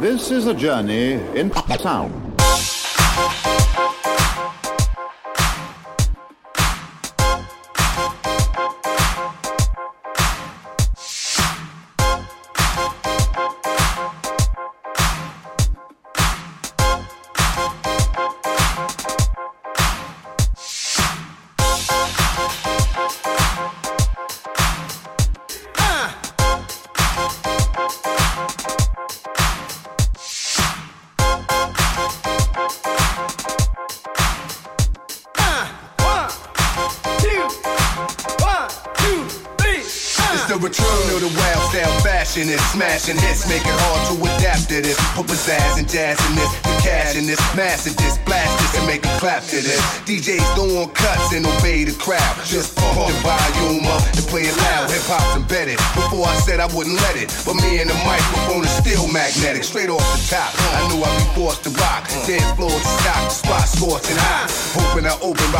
This is a journey in sound.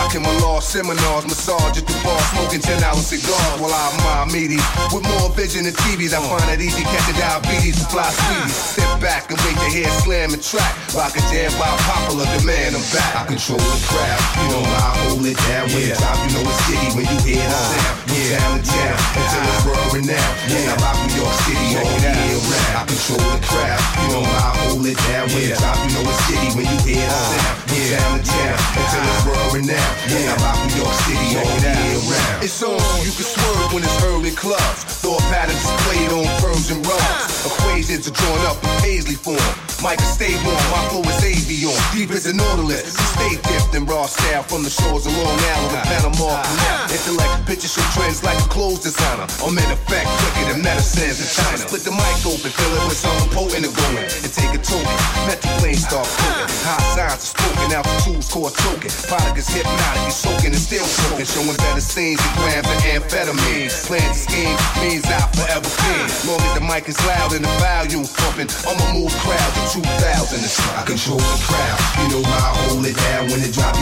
Rocking my law seminars, massage at the bar, smoking 10 hour cigars while I mind meaties. With more vision than TVs, I find it easy catching diabetes and fly sweeties. Sit back and wait to hear slam and track. Rock a jam by popular demand, I'm back. I control the crowd, you know I hold it down. When yeah. top, you know it's city when you hear the sound. Yeah. Town to town, until it's world renowned. Yeah, I rock New York City all year round. I control the crowd, you know I hold it down. When the top, you know it's city when you hear the sound. Yeah, town to town, until it's world renowned. Yeah, I rock New York City all year round. It's on, you can swerve when it's early clubs. Thought patterns displayed on firms and rugs. Equations are drawn up in Paisley form. Mike stay warm, my flow is avion. Deep as a nautilus. Stay dipped in raw style from the shores of Long Island to Panama. Intellect pictures show trends like a clothes designer. I'm in effect quicker than medicines in China. Split the mic open, fill it with something potent and going. And take a token. Metal plane start floating. High signs are spoken, altitudes core choking. Product is hypnotic, you soaking and still soaking. Showing better scenes and grams of amphetamine. Plans to scheme out forever clean. Long as the mic is loud and the pumping, I'ma move crowds in 2000. I control the crowd. You know I hold it down when it drop.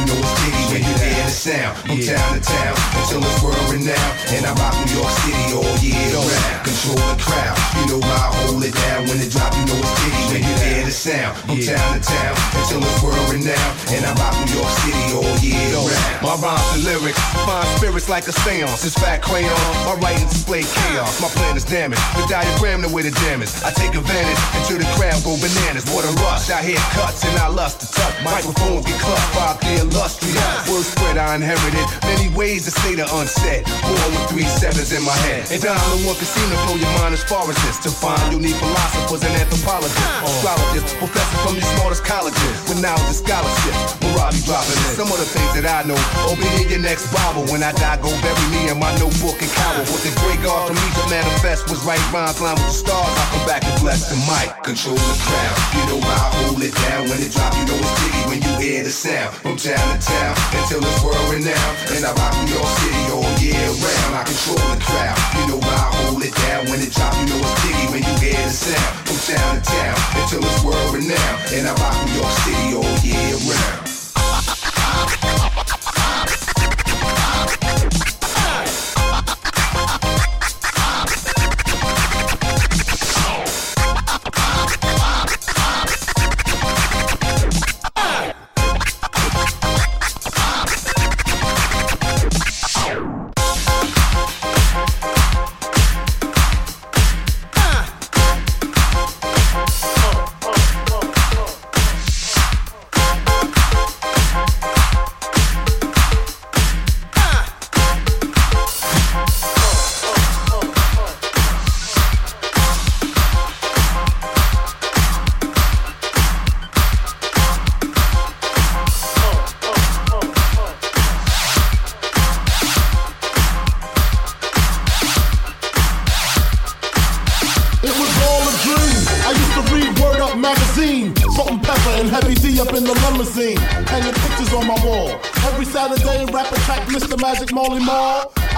Sound. From yeah. town to town until it's world renowned. And I rock New York City all year round. Control the crowd. You know how I hold it down when it drop. You know it's jiggy when you hear the sound. From yeah. town to town until it's world renowned. And I rock New York City all year round. My rhymes and lyrics find spirits like a seance. It's fat crayon. My writing display chaos. My plan is damaged. The diagram the way to damage. I take advantage until the crowd go bananas. What a rush. I hear cuts and I lust to touch. Microphones get clutched by the illustrious. Word spread I inherited. Many ways to say the unsaid. Born with three sevens in my head. And down the one to blow your mind as far as this. To find you need philosophers and anthropologists. Astrologists, professors from the smartest colleges. With knowledge and scholarship. Marabi dropping in. Some of the things that I know. Open in your next Bible. When I die, go bury me in my notebook and cower. What the great God from me to manifest was right rhymes line with the stars. I come back and bless the mic. Control the crowd. You know I hold it down when it drop. You know it's jiggy when you hear the sound. From town to town until it's world renowned. And I rock New York City all year round. I control the crowd. You know how I hold it down when it drop. You know it's jiggy when you hear the sound. From town to town until it's world renowned. And I rock New York City all year round.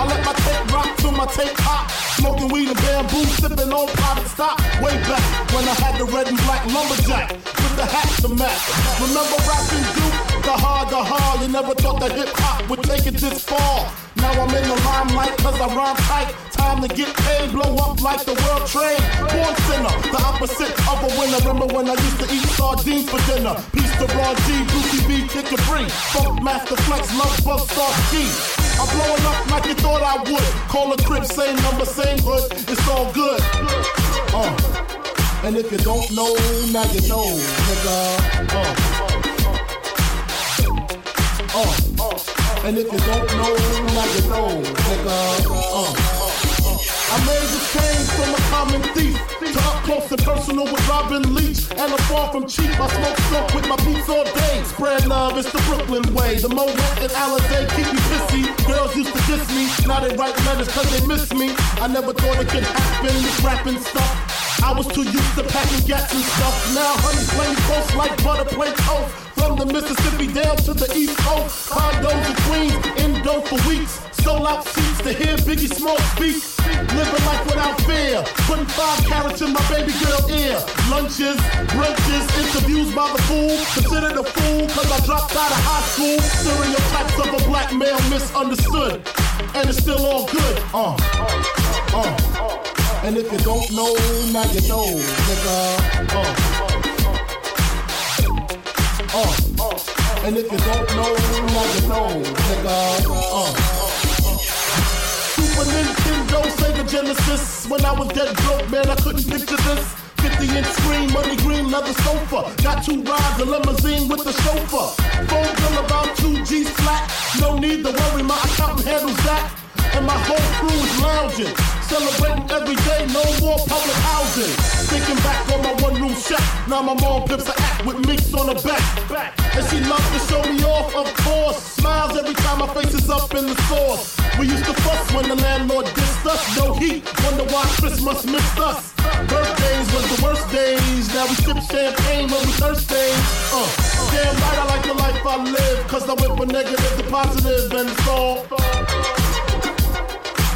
Let my tape rock till my tape hot. Smoking weed and bamboo, sipping on private stock. Way back when I had the red and black lumberjack with the hat to match. Remember rapping Duke? The hard, the hard. You never thought that hip hop would take it this far. Now I'm in the limelight cause I rhyme tight. Time to get paid, blow up like the world trade. Born sinner, the opposite of a winner remember when I used to eat sardines for dinner. Peace to Ron G, Brucey B, Kid Capri. Funk Master Flex, Love Bug Star Ski. I'm blowing up like you thought I would. Call a crib, same number, same hood. It's all good. Uh. And if you don't know, now you know, nigga. Uh. Uh. uh. And if you don't know, now you know, nigga. Uh. I made the change from a common thief to up close and personal with Robin Leach. And I'm far from cheap. I smoke smoke with my boots all day. Spread love, it's the Brooklyn way. The Moet and Alizé keep me pissy. Girls used to diss me. Now they write letters cause they miss me. I never thought it could happen, this rapping stuff. I was too used to packing gats and stuff. Now honey playing close like butter play toast. From the Mississippi down to the East Coast. Condos in Queens, indo for weeks. Sold out seats to hear Biggie Small speak. Living life without fear. Putting five carats in my baby girl ear. Lunches, brunches, interviews by the fool. Considered a fool cause I dropped out of high school. Stereotypes of a black male misunderstood. And it's still all good. Uh, uh. And if you don't know, now you know, nigga. Uh, uh. uh. And if you don't know, now you know, nigga. Uh. Super Nintendo, Sega Genesis. When I was dead broke, man, I couldn't picture this. 50 inch screen, money green, leather sofa. Got two rides, a limousine with the chauffeur. Phone bill about 2 G's flat. No need to worry, my accountant handles that. And my whole crew is lounging. Celebrating every day, no more public housing. Thinking back on my one room shack. Now my mom pips a act with mix on her back. And she loves to show me off, of course. Smiles every time my face is up in the sauce. We used to fuss when the landlord dissed us. No heat, wonder why Christmas missed us. Birthdays was the worst days. Now we sip champagne when we thirsty. Uh, damn right, I like the life I live. Cause I went from negative to positive and it's all.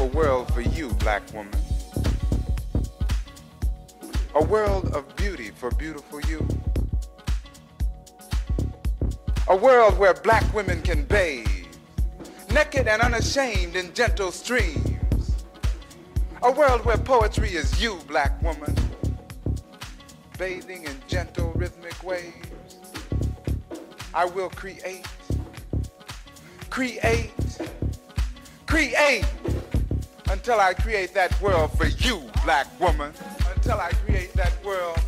A world for you, black woman. A world of beauty for beautiful you. A world where black women can bathe, naked and unashamed in gentle streams. A world where poetry is you, black woman, bathing in gentle rhythmic waves. I will create, create, create until I create that world for you, black woman. Until I create that world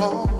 call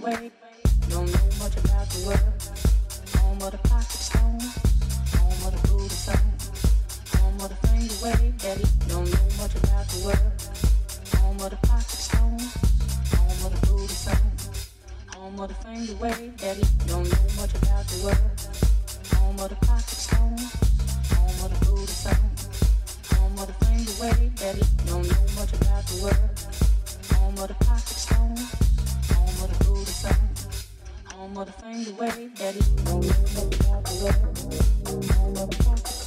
Don't know much about the world. Home pocket stone. Home. Home daddy. Don't know much about the world. Home pocket stone. Home. Home daddy. Don't know much about the world. Home pocket stone. Home. Home daddy. Don't know much about the world. Home of the pocket stone motherfucking the way that it don't motherfucking the way.